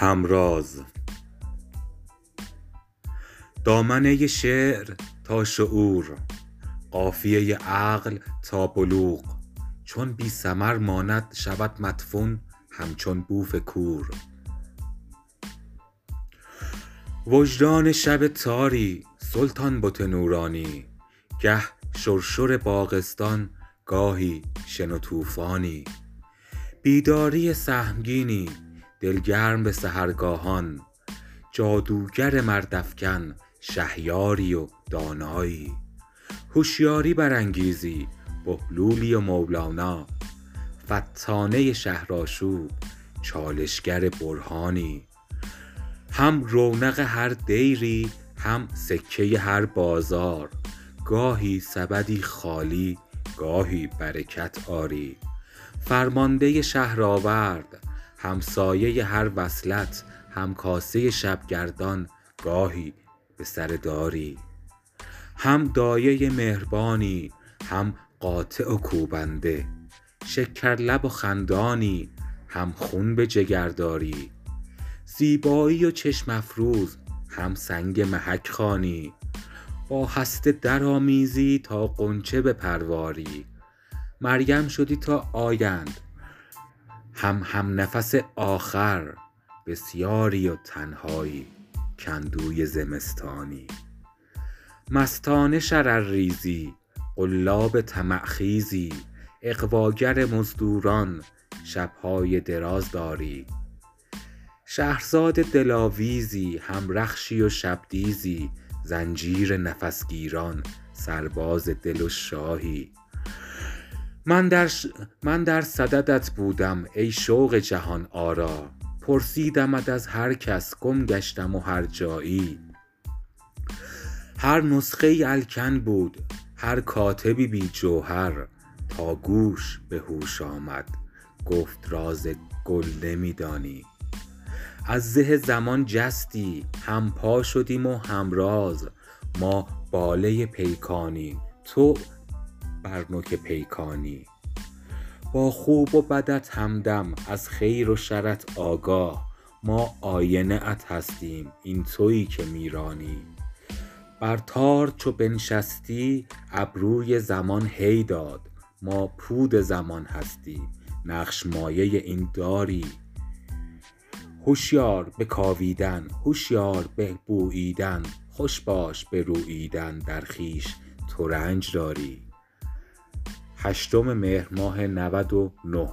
همراز. دامنه شعر تا شعور قافیه عقل تا بلوغ. چون بی ثمر ماند شود مدفون همچون بوف کور. وجدان شب تاری سلطان بت نورانی. گه شرشر باغستان گاهی شن و طوفانی. بیداری سهمگینی دلگرم به سحرگاهان. جادوگر مردافکن شهیاری و دانایی. هوشیاری برانگیزی بهلولی و مولانا. فتانه شهرآشوب چالشگر برهانی. هم رونق هر دیری هم سکه هر بازار. گاهی سبدی خالی گاهی برکت آری. فرمانده شهرآورد همسایه هر وصلت همکاسه شبگردان گاهی به سر داری. هم دایه مهربانی هم قاطع و کوبنده. شکرلب و خندانی هم خون به جگر داری زیبایی و چشم افروز هم سنگ محک خوانی. با هسته درآمیزی تا غنچه بپرواری. مریم شدی تا آیند هم همنفس آخر بسیاری و تنهایی کاندوی زمستانی. مستانه شررریزی قلاب طمع خیزی اغواگر مزدوران شب های دراز داری. شهرزاد دلاویزی هم رخشی و شبدیزی زنجیر نفس گیران سرباز دل و شاهی. من در صددت بودم ای شوق جهان آرا. پرسیدمت از هر کس گم گشتم و هرجایی هر نسخه ای الکن بود هر کاتبی بی جوهر. تا گوش به هوش آمد گفت راز گل نمی دانی از زه زمان جستی همپا شدیم و همراز ما باله پیکانی تو بر نوک پیکانی. با خوب و بدت همدم از خیر و شرت آگاه ما آینه ات هستیم این تویی که می رانی بر تار چو بنشستی ابروی زمان هی داد ما پود زمان هستیم نقش مایه این داری. هشیار به کاویدن هشیار به بوییدن خوش باش به روییدن در خویش ترنج داری. هشتم مهر ماه نود و نه.